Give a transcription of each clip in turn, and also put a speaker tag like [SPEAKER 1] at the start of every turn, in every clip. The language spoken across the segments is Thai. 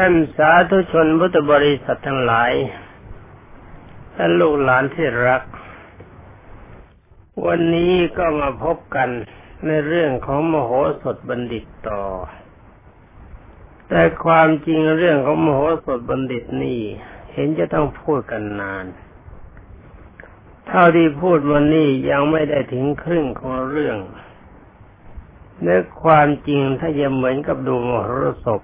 [SPEAKER 1] ท่านสาธุชนพุทธบริษัททั้งหลายท่านลูกหลานที่รัก วันนี้ก็มาพบกันในเรื่องของมโหสถบัณฑิตต่อ แต่ความจริงเรื่องของมโหสถบัณฑิตนี่ เห็นจะต้องพูดกันนาน เท่าที่พูดวันนี้ยังไม่ได้ถึงครึ่งของเรื่องเนื้อความจริงถ้าจะเหมือนกับดูมโหรสพ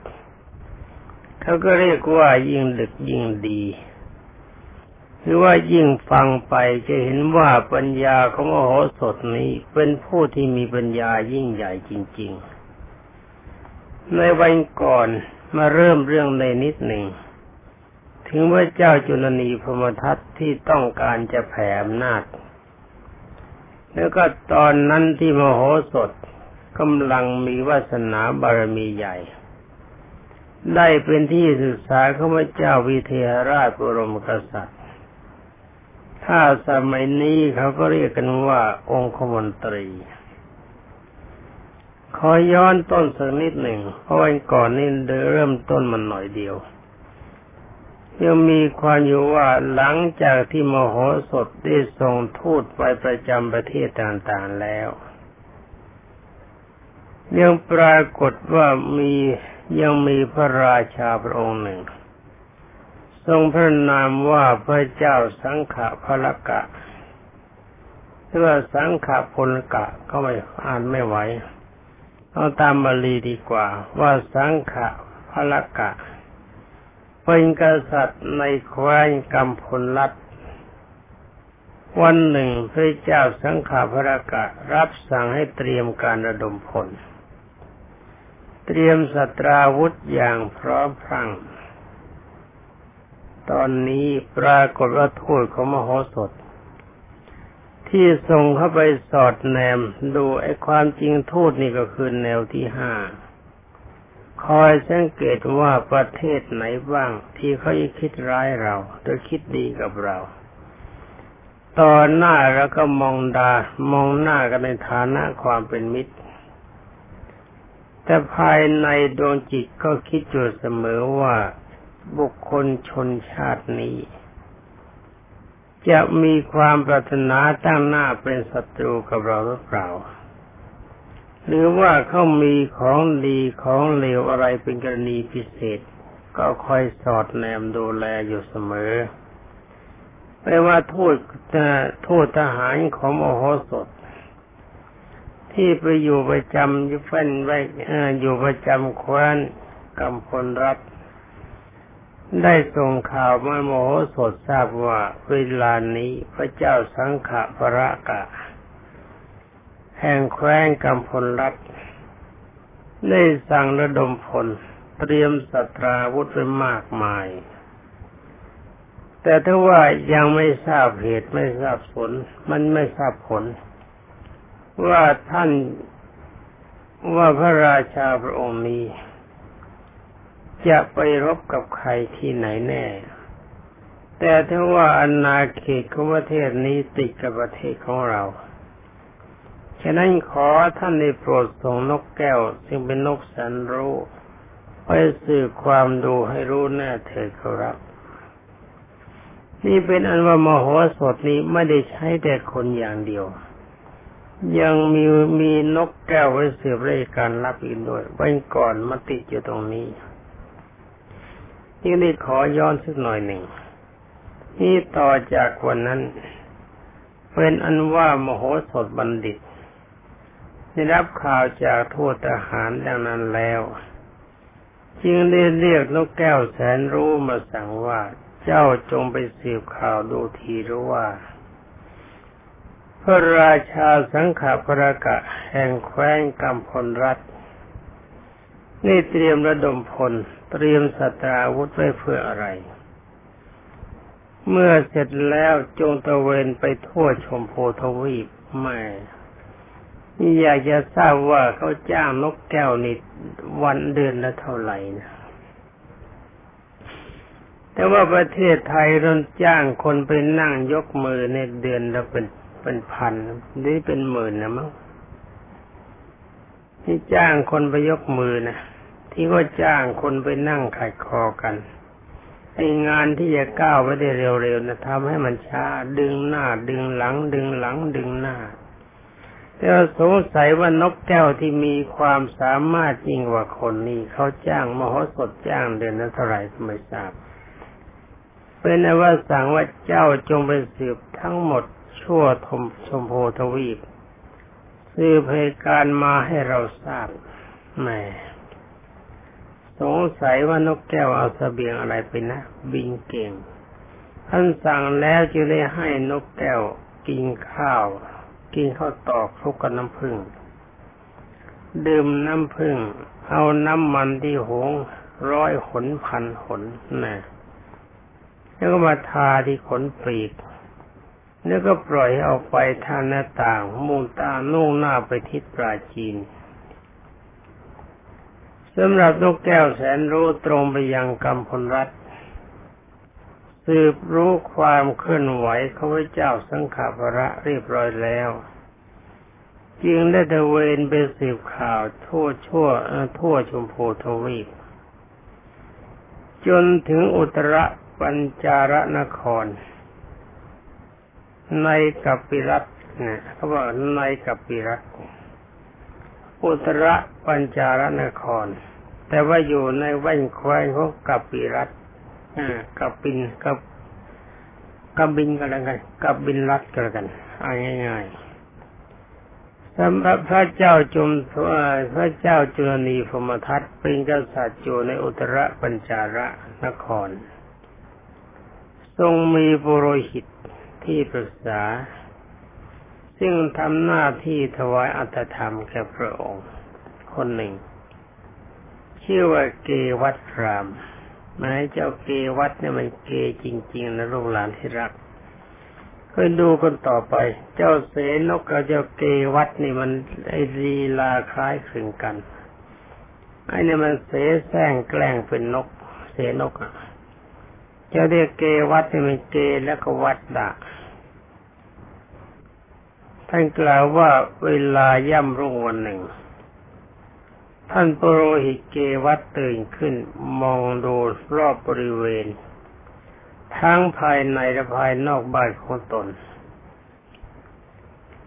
[SPEAKER 1] เขาก็เรียกว่ายิ่งดึกยิ่งดีหรือว่ายิ่งฟังไปจะเห็นว่าปัญญาของมโหสถนี้เป็นผู้ที่มีปัญญายิ่งใหญ่จริง ๆ ในวันก่อนมาเริ่มเรื่องในนิดหนึ่ง ถึงว่าเจ้าจุลนีพมทัตที่ต้องการจะแผ่อำนาจ แล้วก็ตอนนั้นที่มโหสถกำลังมีวาสนาบารมีใหญ่ ได้เป็นที่ศึกษาของพระเจ้าวิเทหราชบรมกษัตริย์ ถ้าสมัยนี้เขาก็เรียกกันว่าองคมนตรี ขอย้อนต้นสักนิดหนึ่ง เพราะวันก่อนนี่เริ่มต้นมันหน่อยเดียว ยังมีความอยู่ว่าหลังจากที่มโหสถได้ส่งทูตไปประจำประเทศต่างๆแล้วยังปรากฏว่ามี ยังมีพระราชาพระองค์หนึ่ง ทรงพระนามว่าพระเจ้าสังขะพระกะหรือว่าสังขะพลกะก็ไม่อ่านไม่ไหวเอาตามบาลีดีกว่า ว่าสังขะพระกะ เป็นกษัตริย์ในแคว้นกำพลรัฐวันหนึ่งพระเจ้าสังขพระกะ รับสั่งให้เตรียมการระดมพล เตรียมสตราวุธอย่างพร้อมพรัง ตอนนี้ปรากฏว่าทูตของมโหสถ ที่ส่งเข้าไปสอดแนมดูไอ้ความจริงทูตนี่ก็คือแนวที่ห้าคอยสังเกตว่าประเทศไหนบ้าง ที่เขาคิดร้ายเราหรือคิดดีกับเรา ตอนหน้าแล้วก็มองดามองหน้ากันในฐานะความเป็นมิตร แต่ภายในดวงจิตก็คิดอยู่เสมอว่าบุคคลชนชาตินี้ จะมีความปรารถนาตั้งหน้าเป็นศัตรูกับเราหรือเปล่า หรือว่าเขามีของดีของเลวอะไรเป็นกรณีพิเศษ ก็คอยสอดแนมดูแลอยู่เสมอไม่ว่าทูตทูตทหารของมโหสถ ที่ไปอยู่ประจำอยู่เฟ้นไว้อยู่ประจำคว้นกำพลรัฐได้ส่งข่าวมาโมโหสดทราบว่าเวลานี้พระเจ้าสังขะพระกะ แห่งแคว้นกำพลรัฐได้สั่งระดมพลเตรียมสัตราวุธไว้มากมาย แต่ถ้าว่ายังไม่ทราบเหตุไม่ทราบผล มันไม่ทราบผล ว่าท่านว่าพระราชาพระองค์นี้ จะไปรบกับใครที่ไหนแน่ แต่ถ้าว่าอาณาเขตของประเทศนี้ติดกับประเทศของเรา ฉะนั้นขอท่านได้โปรดส่งนกแก้ว ซึ่งเป็นนกแสนรู้ไปสื่อความดูให้รู้แน่เถิดครับ นี่เป็นอันว่ามโหสถนี้ไม่ได้ใช้แต่คนอย่างเดียว ยังมีมีนกแก้วไว้เสือบราชการรับอีกด้วยวันก่อนมาติดอยู่ตรงนี้นี่นี่ขอย้อนสักหน่อยหนึ่งนี่ต่อจากวันนั้น เป็นอันว่ามโหสถบัณฑิต ได้รับข่าวจากทูตทหารดังนั้นแล้ว จึงได้เรียกนกแก้วแสนรู้มาสั่งว่าเจ้าจงไปสืบข่าวดูทีรู้ว่า พระราชาสังขปรกะแห่งแคว้นกำพลรัฐ นี่เตรียมระดมพล เตรียมสตราวุธไว้เพื่ออะไร เมื่อเสร็จแล้วจงตะเวนไปทั่วชมพูทวีปไม่อยากจะทราบว่าเขาจ้างนกแก้วนี่วันเดือนละเท่าไหร่นะแต่ว่าประเทศไทยเราจ้างคนไปนั่งยกมือในเดือนละเป็น เป็นพันนี่เป็นหมื่นนะมั้งที่จ้างคนไปยกมือนะที่ก็จ้างคนไปนั่งขัดคอกันไองานที่จะก้าวไปได้เร็วๆนะทำให้มันช้า ดึงหน้า ดึงหลัง ดึงหลัง ดึงหน้าแต่สงสัยว่านกแก้วที่มีความสามารถยิ่งกว่าคนนี้เขาจ้างมโหสถจ้างเดือนนั้นเท่าไหร่ไม่ทราบเป็นว่าสั่งว่าเจ้าจงไปสืบทั้งหมด ชั่วทมชมโพทวีปสืบเหตุการมาให้เราทราบแหมสงสัยว่านกแก้วเอาสเสบียงอะไรไปนะ บินเก่ง ท่านสั่งแล้วจึงได้ให้นกแก้วกินข้าว กินข้าวตอกคลุกกับน้ำผึ้งดื่มน้ำผึ้งเอาน้ำมันที่หงร้อยขนพันขนนะแล้วก็มาทาที่ขนปลีก แล้วก็ปล่อยให้ออกไปทางหน้าต่างมุ่งตานุ่งหน้าไปทิศปราจีนสำหรับนกแก้วแสนรู้ตรงไปยังกำพลรัตสืบรู้ความเคลื่อนไหวของพระเจ้าสังขาภระเรียบร้อยแล้วจึงได้ตะเวนไปสืบข่าวทั่วชั่วทั่วชมพูทวีปจนถึงอุตรปัญจารนคร ในกัปปิรัตนี่ยเขาบอกในกัปปิรัตอุตรปัญจารนคร แต่ว่าอยู่ในแว่นแคว้นของกัปปิรัตกับบินกับกับบินกันแล้วกันกับบินรัตกันกันเอาง่ายๆสำหรับพระเจ้าจุมพระเจ้าจุลนีพมทัตเป็นกษัตริย์อยู่ในอุตรปัญจาระนคร ทรงมีบุโรหิต ที่ปรึกษา ซึ่งทำหน้าที่ถวายอัตธรรมแก่พระองค์ คนหนึ่ง ชื่อว่าเกวัตรามนายเจ้าเกวัตเนี่ยมันเกจริง ๆ นะลูกหลานที่รักก็ดูกันต่อไป เจ้าเสนกกับเจ้าเกวัตนี่มันไอรีลาคล้ายคลึงกันไอ้นี่มันเสแสร้งแกล้งเป็นนก เสนกอะ จ้าเรียกเกวัตนี่มันเกแล้วก็วัดดะท่านกล่าวว่าเวลาย่ำรุ่งวันหนึ่ง ท่านปโรหิตเกวัตตื่นขึ้นมองดูรอบบริเวณ ทั้งภายในและภายนอกบ้านของตน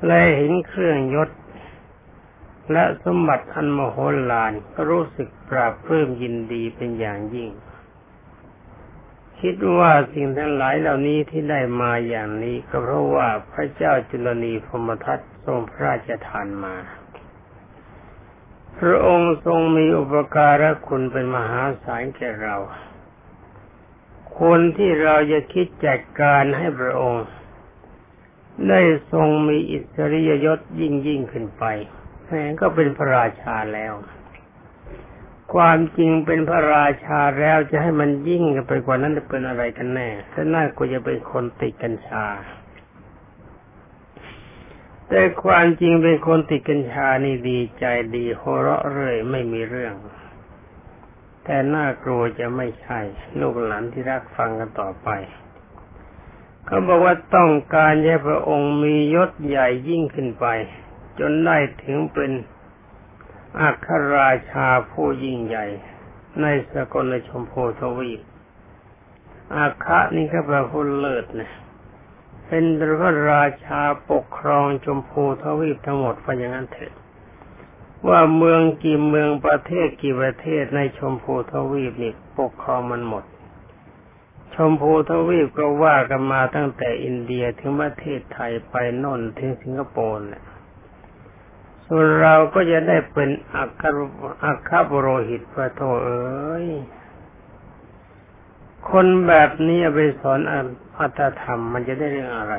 [SPEAKER 1] และเห็นเครื่องยศ และสมบัติอันมโหฬารก็รู้สึกปราบเพิ่มยินดีเป็นอย่างยิ่ง คิดว่าสิ่งทั้งหลายเหล่านี้ที่ได้มาอย่างนี้ก็เพราะว่าพระเจ้าจุลนีพมทัตทรงพระราชทานมา พระองค์ทรงมีอุปการะคุณเป็นมหาศาลแก่เรา คนที่เราจะคิดจัดการให้พระองค์ ได้ทรงมีอิสริยยศยิ่งยิ่งขึ้นไปแม้ก็เป็นพระราชาแล้ว ความจริงเป็นพระราชาแล้วจะให้มันยิ่งกันไปกว่านั้นจะเป็นอะไรกันแน่ถ้าน่าก็จะเป็นคนติดกัญชา แต่ความจริงเป็นคนติดกัญชานี่ดีใจดีหัวเราะเรื่อยไม่มีเรื่อง แต่น่ากลัวจะไม่ใช่ ลูกหลานที่รักฟังกันต่อไปเขาบอกว่าต้องการให้พระองค์มียศใหญ่ยิ่งขึ้นไป จนได้ถึงเป็น อัครราชาผู้ยิ่งใหญ่ ในสกลชมพูทวีปอาคะนี่ก็แปลว่าเลิศนะเป็นพระราชาปกครองชมพูทวีปทั้งหมดพอย่างนั้นเถอะ ว่าเมืองกี่เมืองประเทศกี่ประเทศในชมพูทวีปนี่ปกครองมันหมด ชมพูทวีปก็ว่ากันมาตั้งแต่อินเดียถึงประเทศไทยไปโน่นถึงสิงคโปร์เนี่ย เราก็จะได้เป็นอัครอัครบุโรหิตพระโทเอ้ยคนแบบนี้ไปสอนอัตธรรมมันจะได้เรื่องอะไร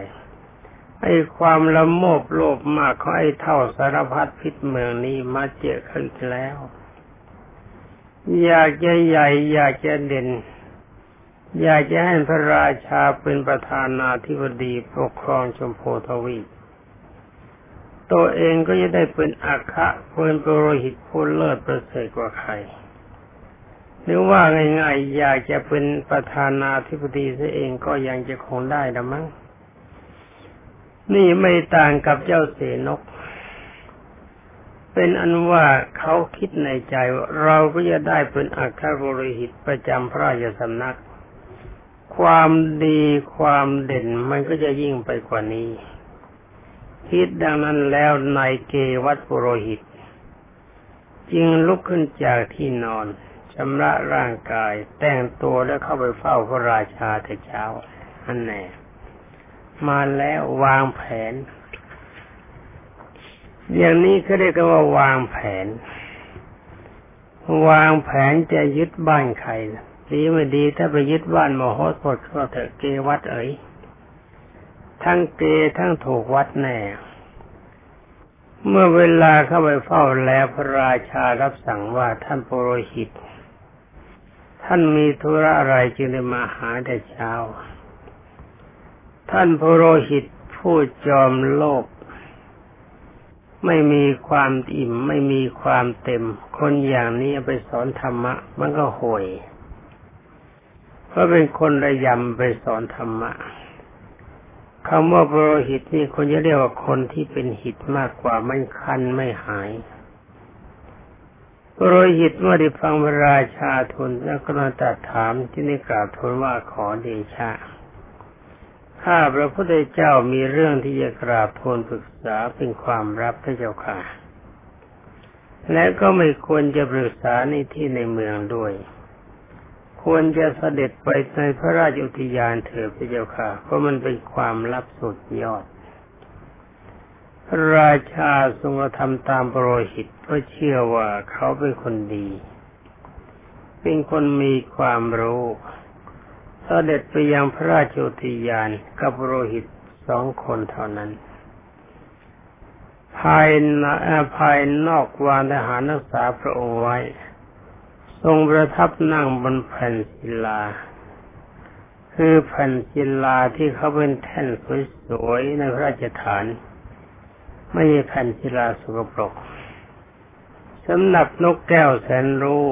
[SPEAKER 1] ไอ้ความละโมบโลภมากของไอ้เท่าสารพัดพิษเมืองนี้มาเจอขึ้นแล้ว อยากจะใหญ่ อยากจะเด่น อยากจะให้พระราชาเป็นประธานาธิบดีปกครองชมพูทวีป ตัวเองก็จะได้เป็นอาคะเป็นปรหิตผู้เลิศประเสริฐกว่าใคร หรือว่าง่ายๆอยากจะเป็นประธานาธิบดีซะเองก็ยังจะคงได้ละมั้งนี่ไม่ต่างกับเจ้าเสนก เป็นอันว่าเขาคิดในใจว่าเราก็จะได้เป็นอัครบริหิตประจำพระราชสำนัก ความดีความเด่นมันก็จะยิ่งไปกว่านี้ คิดดังนั้นแล้วนายเกวัตปุโรหิต จึงลุกขึ้นจากที่นอนชำระร่างกาย แต่งตัวแล้วเข้าไปเฝ้าพระราชาแต่เช้าอันแน่มาแล้ววางแผน อย่างนี้เขาเรียกว่าวางแผน วางแผนจะยึดบ้านใครดีไม่ดีถ้าไปยึดบ้านมโหสถก็เถอะเกวัดเอ๋ย ทั้งเกทั้งถูกวัดแน่ เมื่อเวลาเข้าไปเฝ้าแล้วพระราชารับสั่งว่าท่านโรหิต ท่านมีธุระอะไรจึงได้มาหาแต่เช้า ท่านโรหิตผู้จอมโลภไม่มีความอิ่มไม่มีความเต็ม คนอย่างนี้ไปสอนธรรมะ มันก็ห่วยเพราะเป็นคนระยำไปสอนธรรมะ คำว่าปรหิตนี่คนจะเรียกว่าคนที่เป็นหิตมากกว่าไม่คันไม่หายปรหิตเมื่อได้ฟังพระราชาทูลแล้วก็มาตัดถามที่นี่กราบทูลว่าขอเดชะข้าพระพุทธเจ้ามีเรื่องที่จะกราบทูลปรึกษาเป็นความรับพระเจ้าค่ะ และก็ไม่ควรจะปรึกษาในที่ในเมืองด้วย ควรจะเสด็จไปในพระราชอุทยานเถิดพระเจ้าค่ะ เพราะมันเป็นความลับสุดยอด ราชาทรงทำตามโปรหิตเพราะเชื่อว่าเขาเป็นคนดี เป็นคนมีความรู้เสด็จไปยังพระราชอุทยานกับโปรหิตสองคนเท่านั้น ภายในภายนอกวางทหารรักษาพระองค์ไว้ ทรงประทับนั่งบนแผ่นศิลา คือแผ่นศิลาที่เขาเป็นแท่นสวยๆในพระราชฐาน ไม่ใช่แผ่นศิลาสกปรกสำหรับนกแก้วแสนรู้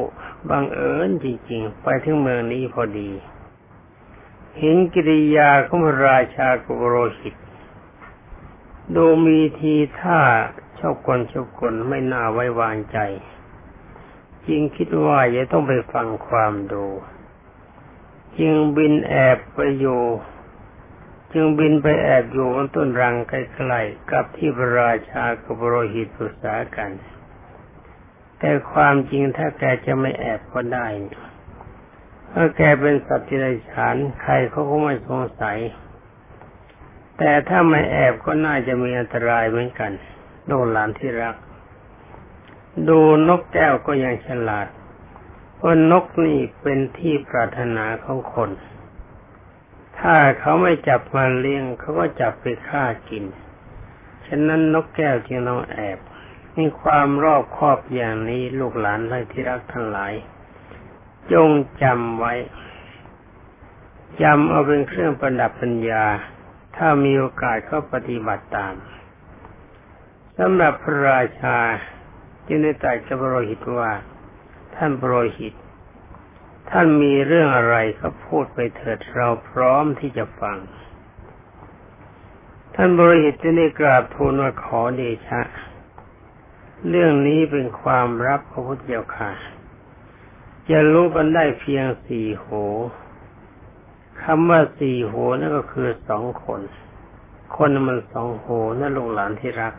[SPEAKER 1] บังเอิญจริงๆ ไปถึงเมืองนี้พอดีเห็นกิริยาของพระราชากุโรหิต ดูมีทีท่าชอบกลชอบกลไม่น่าไว้วางใจ จึงคิดว่าจะต้องไปฟังความดู จึงบินแอบไปอยู่ จึงบินไปแอบอยู่บนต้นรังใกล้ๆกับที่พระราชากับโรหิตปรึกษากัน แต่ความจริงถ้าแกจะไม่แอบก็ได้ถ้าแกเป็นสัตว์ที่ไรฉานใครเขาก็ไม่สงสัย แต่ถ้าไม่แอบก็น่าจะมีอันตรายเหมือนกันโดนหลานที่รัก ดูนกแก้วก็ยังฉลาดเพราะนกนี่เป็นที่ปรารถนาของคน ถ้าเขาไม่จับมาเลี้ยงเขาก็จับไปฆ่ากิน ฉะนั้นนกแก้วจึงต้องแอบมีความรอบคอบอย่างนี้ลูกหลานไรที่รักทั้งหลาย จงจำไว้จำเอาเป็นเครื่องประดับปัญญา ถ้ามีโอกาสเขาปฏิบัติตามสำหรับพระราชา จึงได้ตรัสกับโรหิตว่า ท่านโรหิต ท่านมีเรื่องอะไรก็พูดไปเถิดเราพร้อมที่จะฟัง ท่านบริหิตจึงได้กราบทูลว่าขอเดชะ เรื่องนี้เป็นความรับพระพุทธเจ้าค่ะจะรู้กันได้เพียงสี่โหคำว่าสี่โหนั่นก็คือสองคน คนมันสองโหนั่นลูกหลานที่รัก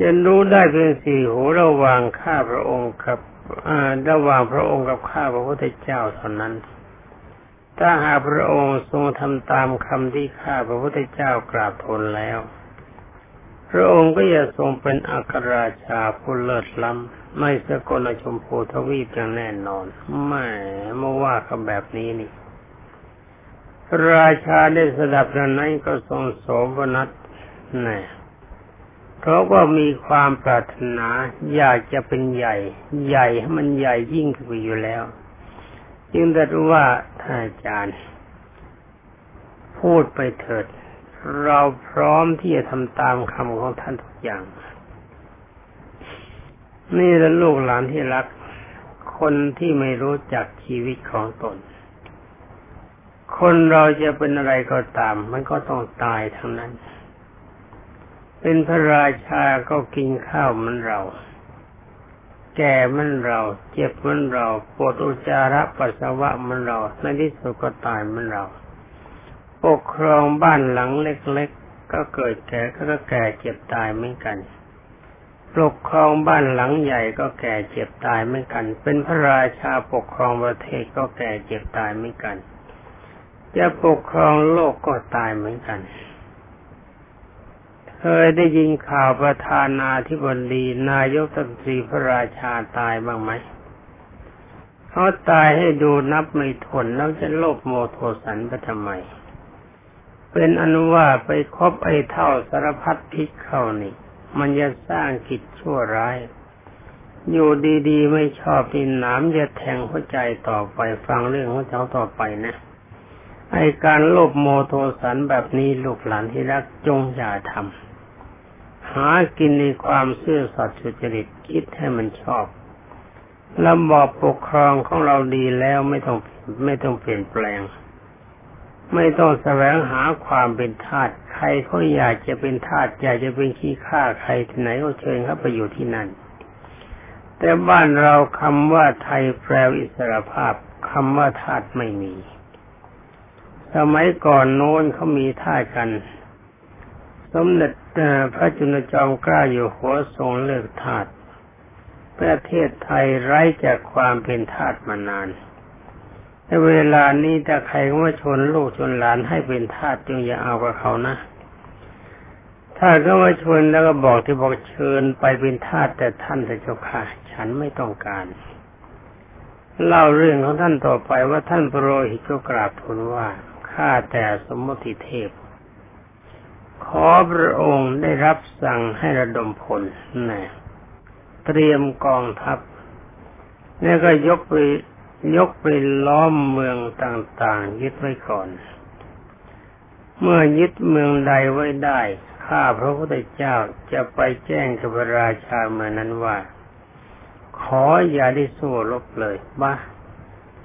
[SPEAKER 1] จะรู้ได้เพียงสี่หูระหว่างข้าพระองค์กับระหว่างพระองค์กับข้าพระพุทธเจ้าเท่านั้น ถ้าหากพระองค์ทรงทำตามคำที่ข้าพระพุทธเจ้ากราบทูลแล้ว พระองค์ก็จะทรงเป็นอัครราชาผู้เลิศล้ำไม่สกลชมพูทวีปอย่างแน่นอนไม่เมื่อว่าคำแบบนี้นี่ราชาได้สดับนั้นก็ทรงโสมนัสแน่ เพราะว่ามีความปรารถนาอยากจะเป็นใหญ่ ใหญ่ให้มันใหญ่ยิ่งขึ้นไปอยู่แล้ว จึงได้รู้ว่าท่านอาจารย์ พูดไปเถิด เราพร้อมที่จะทำตามคำของท่านทุกอย่าง นี่และลูกหลานที่รัก คนที่ไม่รู้จักชีวิตของตน คนเราจะเป็นอะไรก็ตาม มันก็ต้องตายทั้งนั้น เป็นพระราชาก็กินข้าวเหมือนเรา แก่เหมือนเรา เจ็บเหมือนเราปวดอุจจาระปัสสาวะเหมือนเราในที่สุดก็ตายเหมือนเรา ปกครองบ้านหลังเล็กๆ ก็เกิดแก่ก็แก่เจ็บตายเหมือนกันปกครองบ้านหลังใหญ่ก็แก่เจ็บตายเหมือนกัน เป็นพระราชาปกครองประเทศก็แก่เจ็บตายเหมือนกัน จะปกครองโลกก็ตายเหมือนกัน เคยได้ยินข่าวประธานาธิบดีนายกตัตรีพระราชาตายบ้างไหมเขาตายให้ดูนับไม่ถ้วนแล้วจะโลภโมโทสันไปทำไม เป็นอนุว่าไปคบไอ้เท่าสารพัดพิษเข้านี่ มันจะสร้างกิจชั่วร้าย อยู่ดีๆ ไม่ชอบนี่น้ำจะแทงหัวใจต่อไปฟังเรื่องของเขาต่อไปนะไอการโลภโมโทสันแบบนี้ลูกหลานที่รักจงอย่าทำ หากินในความซื่อสัตย์สุจริตคิดให้มันชอบระบอบปกครองของเราดีแล้วไม่ต้องไม่ต้องเปลี่ยนแปลง ไม่ต้องแสวงหาความเป็นทาสใครเขาอยากจะเป็นทาสอยากจะเป็นขี้ข้าใครที่ไหนก็เชิญเขาไปอยู่ที่นั่น แต่บ้านเราคำว่าไทยแปลอิสรภาพคำว่าทาสไม่มี สมัยก่อนโน้นเขามีทาสกัน สมเด็จพระจุลจอมเกล้าอยู่หัวทรงเลิกทาสประเทศไทยไร้จากความเป็นทาสมานานเวลานี้ถ้าใครว่าชนลูกชนหลานให้เป็นทาสจึงอย่าเอากับเขานะ ถ้าก็ว่าชนแล้วก็บอกที่บอกเชิญไปเป็นทาสแต่ท่านแต่เจ้าค่ะ ฉันไม่ต้องการ เล่าเรื่องของท่านต่อไปว่าท่านพระโรหิตก็กราบทูลว่าข้าแต่สมมติเทพ ขอพระองค์ได้รับสั่งให้ระดมพลนะเตรียมกองทัพ แล้วก็ยกไปยกไปล้อมเมืองต่างๆ ยึดไว้ก่อน เมื่อยึดเมืองใดไว้ได้ ข้าพระพุทธเจ้าจะไปแจ้งกับระราชาเมืองนั้นว่า ขออย่าได้สู้รบเลยบ้า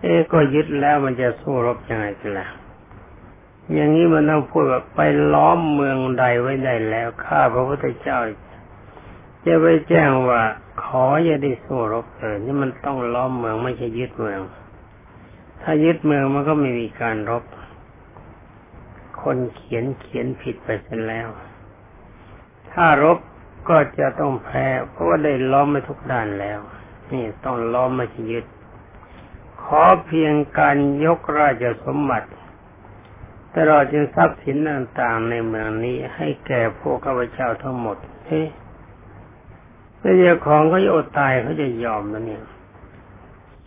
[SPEAKER 1] เอ๊ก็ยึดแล้วมันจะสู้รบยังไงกันล่ะ อย่างนี้มันต้องพูดว่าไปล้อมเมืองใดไว้ได้แล้วข้าพระพุทธเจ้าจะไปแจ้งว่า ขออย่าได้สู้รบเลยนี่มันต้องล้อมเมืองไม่ใช่ยึดเมือง ถ้ายึดเมืองมันก็ไม่มีการรบ คนเขียนเขียนผิดไปเสียแล้ว ถ้ารบก็จะต้องแพ้ เพราะว่าได้ล้อมไปทุกด้านแล้ว นี่ต้องล้อมม่ใช่ยึด ขอเพียงการยกราชสมบัติ ตลอดจนทรัพย์สินต่างๆในเมืองนี้ให้แก่พวกข้าพเจ้าทั้งหมด เฮ้ถ้าเจ้าของเขาจะอดตายเขาจะยอมนะเนี่ย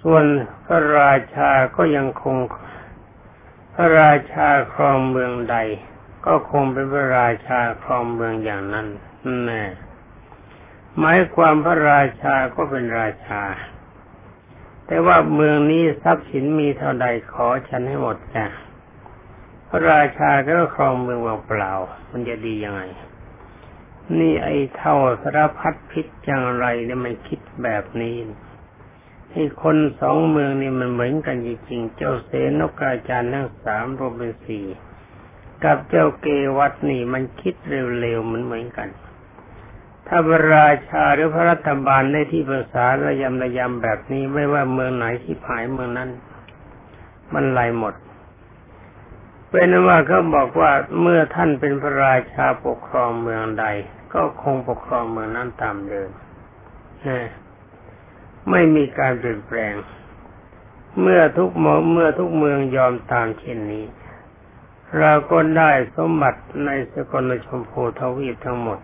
[SPEAKER 1] ส่วนพระราชาก็ยังคง พระราชาครองเมืองใด ก็คงเป็นพระราชาครองเมืองอย่างนั้นแน่หมายความพระราชาก็เป็นราชา แต่ว่าเมืองนี้ทรัพย์สินมีเท่าใดขอฉันให้หมดจ้ะ พระราชาก็ครองเมืองเปล่า มันจะดียังไง นี่ไอ้เท่าสารพัดพิษอย่างไรเนี่ยมันคิดแบบนี้ไอ้คนสองเมืองนี่มันเหมือนกันจริงๆ เจ้าเสนกาจารย์ทั้งสามรวมเป็นสี่กับเจ้าเกวัตนี่มันคิดเร็วๆมันเหมือนกัน ถ้าพระราชาหรือพระรัฐบาลได้ที่ภาษาระยำระยำแบบนี้ไม่ว่าเมืองไหนที่ผายเมืองนั้น มันไหลหมด เป็นว่าเขาบอกว่าเมื่อท่านเป็นพระราชาปกครองเมืองใด ก็คงปกครองเมืองนั้นตามเดิมนะไม่มีการเปลี่ยนแปลง เมื่อทุกเมื่อทุกเมืองยอมตามเช่นนี้ เราก็ได้สมบัติในสกลชมพูทวีปทั้งหมด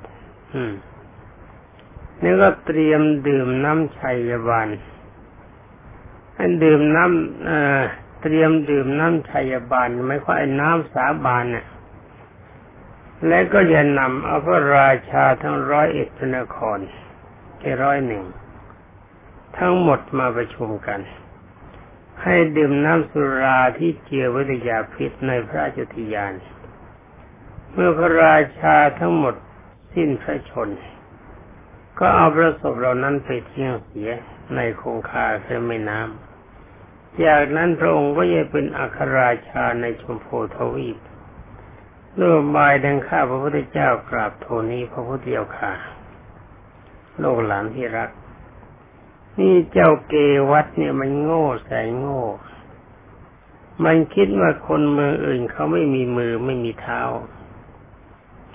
[SPEAKER 1] อืมนี่ก็เตรียมดื่มน้ำชัยบาลให้ดื่มน้ำ ตรียมดื่มน้ำชัยบาลไม่ค่อยน้ำสาบานเนี่ยและก็จะนำเอาพระราชาทั้งร้อยเอ็ดพนครแค่ร้อยหนึ่ง ทั้งหมดมาประชุมกัน ให้ดื่มน้ำสุราที่เจียววิทยาพิษในพระจุติยาน เมื่อพระราชาทั้งหมดสิ้นพระชน ก็เอาพระศพเหล่านั้นไปเที่ยงเสียในคงคาคือแม่น้ำ จากนั้นพระองค์ก็จะเป็นอัครราชาในชมพูทวีปเรื่องบายดังข้าพระพุทธเจ้ากราบโทนี้พระพุทธเจ้าค่ะ โลกหลานที่รัก นี่เจ้าเกวัดเนี่ยมันโง่แสนโง่ มันคิดว่าคนเมืองอื่นเขาไม่มีมือไม่มีเท้า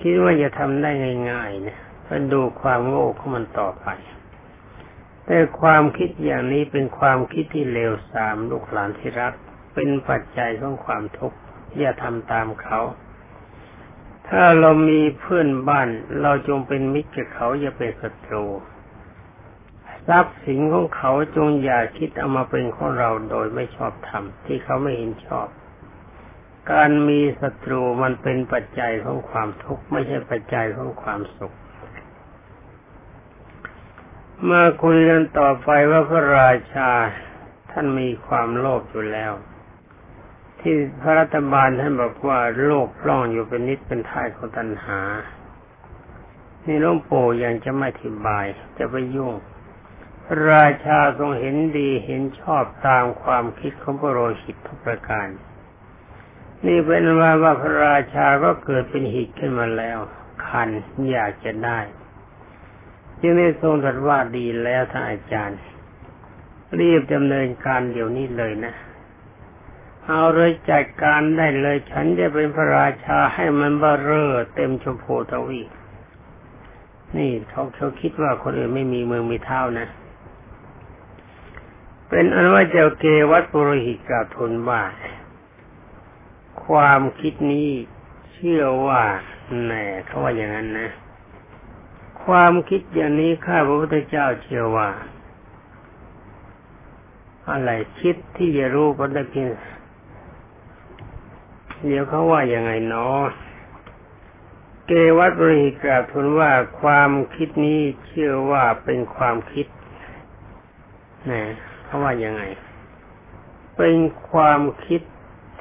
[SPEAKER 1] คิดว่าจะทำได้ง่ายๆเนี่ยก็ดูความโง่ของมันต่อไป แต่ความคิดอย่างนี้เป็นความคิดที่เลวทรามลูกหลานที่รัก เป็นปัจจัยของความทุกข์อย่าทำตามเขา ถ้าเรามีเพื่อนบ้าน เราจงเป็นมิตรกับเขาอย่าเป็นศัตรูทรัพย์สินของเขาจงอย่าคิดเอามาเป็นของเราโดยไม่ชอบธรรมที่เขาไม่เห็นชอบ การมีศัตรูมันเป็นปัจจัยของความทุกข์ไม่ใช่ปัจจัยของความสุข มาคุยกันต่อไปว่าพระราชาท่านมีความโลภอยู่แล้ว ที่พระรัฐบาลท่านบอกว่าโลกร่องอยู่เป็นนิดเป็นท่ายของตัณหา นี่หลวงปู่ยังจะไม่อธิบาย จะไปยุ่ง ราชาทรงเห็นดีเห็นชอบตามความคิดของพระโรหิตทุกประการ นี่เป็นว่าว่าพระราชาก็เกิดเป็นหิตขึ้นมาแล้ว คันอยากจะได้ จึงได้ทรงตรัสว่าดีแล้วท่านอาจารย์ รีบดำเนินการเดี๋ยวนี้เลยนะ เอาเลยจัดการได้เลย ฉันจะเป็นพระราชาให้มันบาเร่อเต็มชมพูทวีนี่เขาเขาคิดว่าคนอื่นไม่มีมือมีเท้านะ เป็นอันว่าเจ้าเกวัตปุโรหิตกาทูลว่าความคิดนี้เชื่อว่าแน่เขาว่าอย่างนั้นนะ ความคิดอย่างนี้ข้าพระพุทธเจ้าเชื่อว่า อะไรคิดที่จะรู้ก็ได้เพียงเดี๋ยวเขาว่ายังไงเนาะเกวัตบริกราบทูลว่าความคิดนี้เชื่อว่าเป็นความคิดนะเขาว่ายังไง เป็นความคิด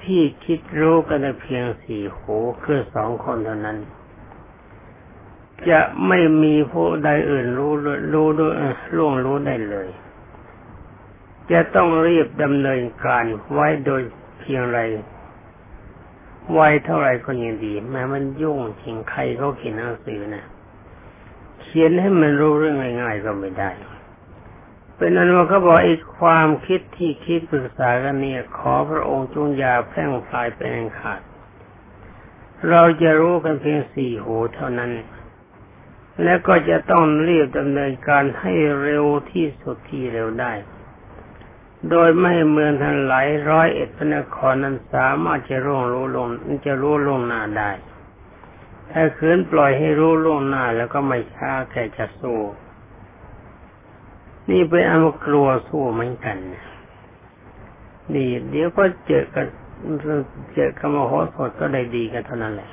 [SPEAKER 1] ที่คิดรู้กันเพียงสี่หูคือสองคนเท่านั้น จะไม่มีผู้ใดอื่นรู้รู้ด้วยล่วงรู้ได้เลย จะต้องรีบดำเนินการไว้โดยเพียงไรไวเท่าไรก็ยังดี แม้มันยุ่งจริงใครเขาเขียนหนังสือนะเขียนให้มันรู้เรื่องง่ายๆก็ไม่ได้เป็นอันว่าเขาบอกไอ้ความคิดที่คิดปรึกษากันเนี่ย ขอพระองค์จงอย่าแพร่งพลายเป็นขาด เราจะรู้กันเพียงสี่หูเท่านั้น และก็จะต้องรีบดำเนินการให้เร็วที่สุดที่เร็วได้ โดยไม่เมืองทั้งหลายร้อยเอ็ดพระนครนั้นสามารถจะร่วงรู้ลงจะรู้ล่วงหน้าได้ ถ้าคืนปล่อยให้รู้ล่วงหน้าแล้วก็ไม่ช้าแก่จะสู้ นี่เป็นอันว่ากลัวสู้เหมือนกันดีเดี๋ยวก็เจอกันเจอกับมโหสถก็ได้ดีกันเท่านั้นแหละ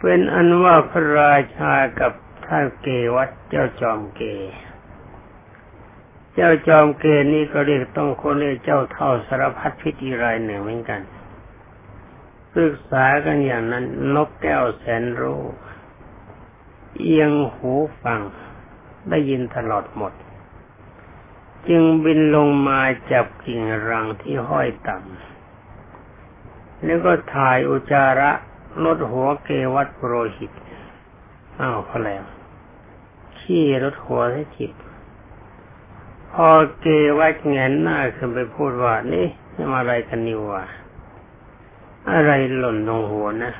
[SPEAKER 1] เป็นอันว่าพระราชากับท่านเกวัดเจ้าจอมเก เจ้าจอมเกนี่ก็เรียกต้องคนเรียกเจ้าเท่าสารพัดพิธีรายหนึ่งเหมือนกันปรึกษากันอย่างนั้นนกแก้วแสนรู้เอียงหูฟังได้ยินตลอดหมด จึงบินลงมาจับกิ่งรังที่ห้อยต่ำแล้วก็ถ่ายอุจาระ ลดหัวเกวัตโปรหิตอ้าวพอแล้วขี้ลดหัวให้จิต พอเกวัตแงนหน้าขึ้นไปพูดว่านี่นี่มาอะไรกันนิวะอะไรหล่นลงหัวนะ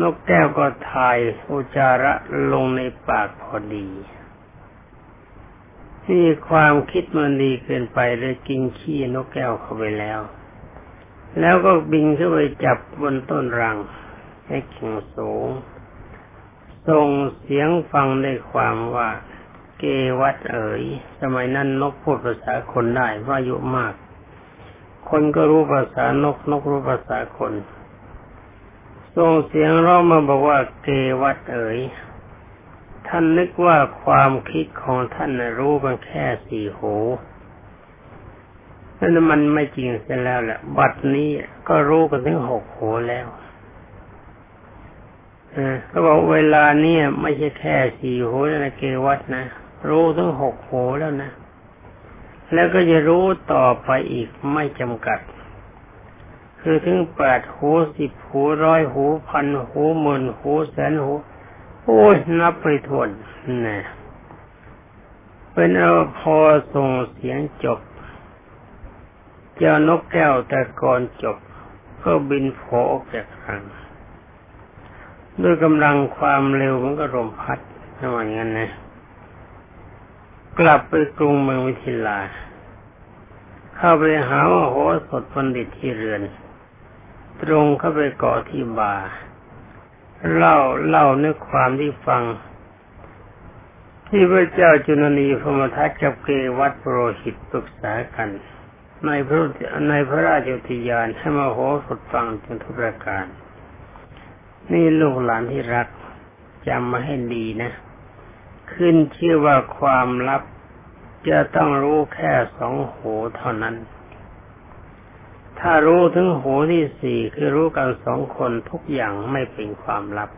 [SPEAKER 1] นกแก้วก็ถ่ายอุจาระลงในปากพอดีนี่ความคิดมันดีเกินไปเลยกินขี้นกแก้วเข้าไปแล้ว แล้วก็บินขึ้นไปจับบนต้นรัง ให้กิ่งสูง ส่งเสียงฟังได้ความว่า เกวัดเอ๋ย สมัยนั้นนกพูดภาษาคนได้ว่าอายุมาก คนก็รู้ภาษานกนกรู้ภาษาคน ส่งเสียงร้องมาบอกว่า เกวัดเอ๋ย ท่านนึกว่าความคิดของท่านรู้กันแค่สี่หูนั่นมันไม่จริงเสียแล้วแหละบัดนี้ก็รู้กันถึงหกหูแล้ว เขาบอกเวลาเนี่ยไม่ใช่แค่สี่หูนะเกวัตนะ รู้ถึงหกหูแล้วนะ แล้วก็จะรู้ต่อไปอีกไม่จำกัด คือถึงแปดหูสิบหูร้อยหูพันหูหมื่นหูแสนหูโอ้ยนับไปทวนนะเป็นเอาพอส่งเสียงจบ เจ้านกแก้วแต่ก่อนจบ ก็บินโผออกจากรัง ด้วยกำลังความเร็วมันก็ลมพัดประมาณนั้นนะ กลับไปกรุงเมืองวิทิลา เข้าไปหาว่าโหสถบัณฑิตที่เรือน ตรงเข้าไปเกาะที่บาเล่าเล่านื้อความที่ฟัง ที่พระเจ้าจุนนีพมทัตกับเกวัตโปรหิตปรึกษากัน ในพระในพระราชอุทยานให้มาโหสถฟังจนทุกประการ นี่ลูกหลานที่รักจำมาให้ดีนะ ขึ้นชื่อว่าความลับ จะต้องรู้แค่สองหูเท่านั้น ถ้ารู้ถึงหูที่สี่คือรู้กันสองคนทุกอย่างไม่เป็นความลับ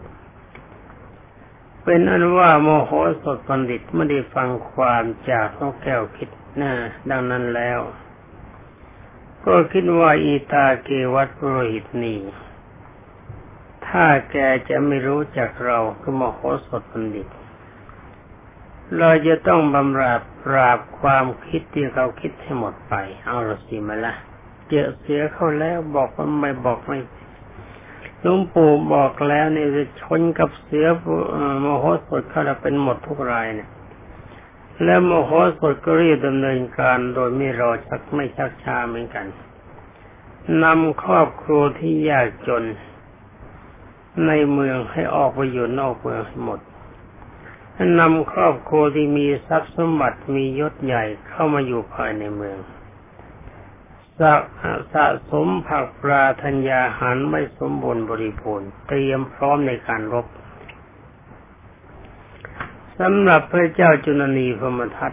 [SPEAKER 1] เป็นอันว่าโมโหสดบัณฑิตไม่ได้ฟังความจากนกแก้วคิดนะดังนั้นแล้ว ก็คิดว่าอีตาเกวัตโรหิตนี่ ถ้าแกจะไม่รู้จักเราคือมโหสถบัณฑิต เราจะต้องบำราบปราบความคิดที่เขาคิดให้หมดไป เอาละสิมาละเจอเสียเข้าแล้วบอกว่าไม่บอกไม่ลวงปู่บอกแล้วนี่จะชนกับเสือโมโหสถเขาจะเป็นหมดทุกรายเนี่ย แล้วโมโหสถก็รีบดำเนินการโดยไม่รอชักไม่ชักช้าเหมือนกันนำครอบครัวที่ยากจน ในเมืองให้ออกไปอยู่นอกเมืองหมดนำครอบครัวที่มีทรัพย์สมบัติมียศใหญ่เข้ามาอยู่ภายในเมืองสะสะสมผักปลาธัญญาหารไม่สมบูรณ์บริบูรณ์เตรียมพร้อมในการรบสำหรับพระเจ้าจุลนีพมทัต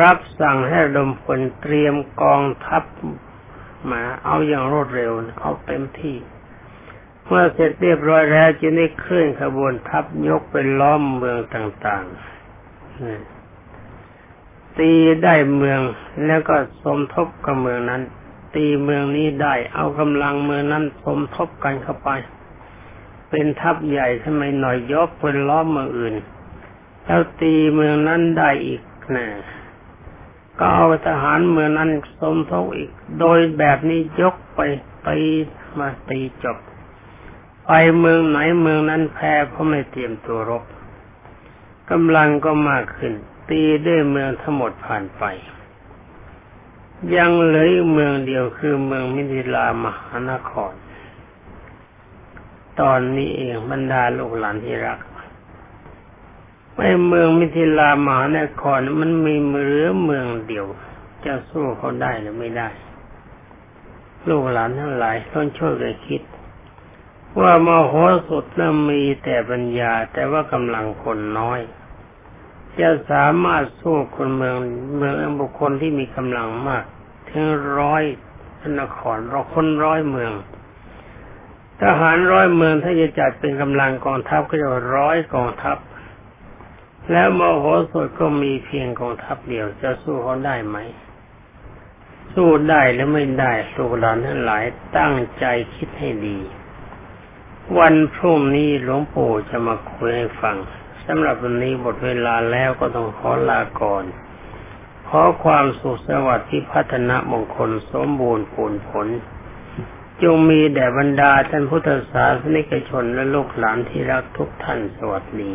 [SPEAKER 1] รับสั่งให้ดมพลเตรียมกองทัพมาเอาอย่างรวดเร็วเอาเต็มที่ เมื่อเสร็จเรียบร้อยแล้วจึงได้เคลื่อนขบวนทัพยกไปล้อมเมืองต่างๆ ตีได้เมืองแล้วก็สมทบกับเมืองนั้น ตีเมืองนี้ได้เอากำลังเมืองนั้นสมทบกันเข้าไป เป็นทัพใหญ่ทำไมหน่อยยกเป็นล้อมเมืองอื่น แล้วตีเมืองนั้นได้อีกนะก็เอาทหารเมืองนั้นสมทบอีก โดยแบบนี้ยกไปตีมาตีจบ ไปเมืองไหนเมืองนั้นแพ้เพราะไม่เตรียมตัวรบกำลังก็มากขึ้น ตีด้วยเมืองทั้งหมดผ่านไป ยังเหลือเมืองเดียวคือเมืองมิถิลามหานคร ตอนนี้เองบรรดาลูกหลานที่รักในเมืองมิถิลามหานครมันมีเหลือเมืองเดียว จะสู้เขาได้หรือไม่ได้ ลูกหลานทั้งหลายต้องช่วยกันคิด ว่ามโหสถนั้นมีแต่ปัญญาแต่ว่ากำลังคนน้อย จะสามารถสู้คนเมืองเมืองบุคคลที่มีกำลังมาก ถึงร้อยนครเราคนร้อยเมือง ทหารร้อยเมืองถ้าจะจัดเป็นกำลังกองทัพก็จะร้อยกองทัพ แล้วมโหสถก็มีเพียงกองทัพเดียวจะสู้เขาได้ไหมสู้ได้หรือไม่ได้ลูกหลานทั้งหลายตั้งใจคิดให้ดี วันพรุ่งนี้หลวงปู่จะมาคุยให้ฟังสำหรับวันนี้หมดเวลาแล้วก็ต้องขอลาก่อน ขอความสุขสวัสดิ์ที่พัฒนามงคลสมบูรณ์ผลผล จงมีแด่บรรดาท่านพุทธศาสนิกชนและลูกหลานที่รักทุกท่านสวัสดี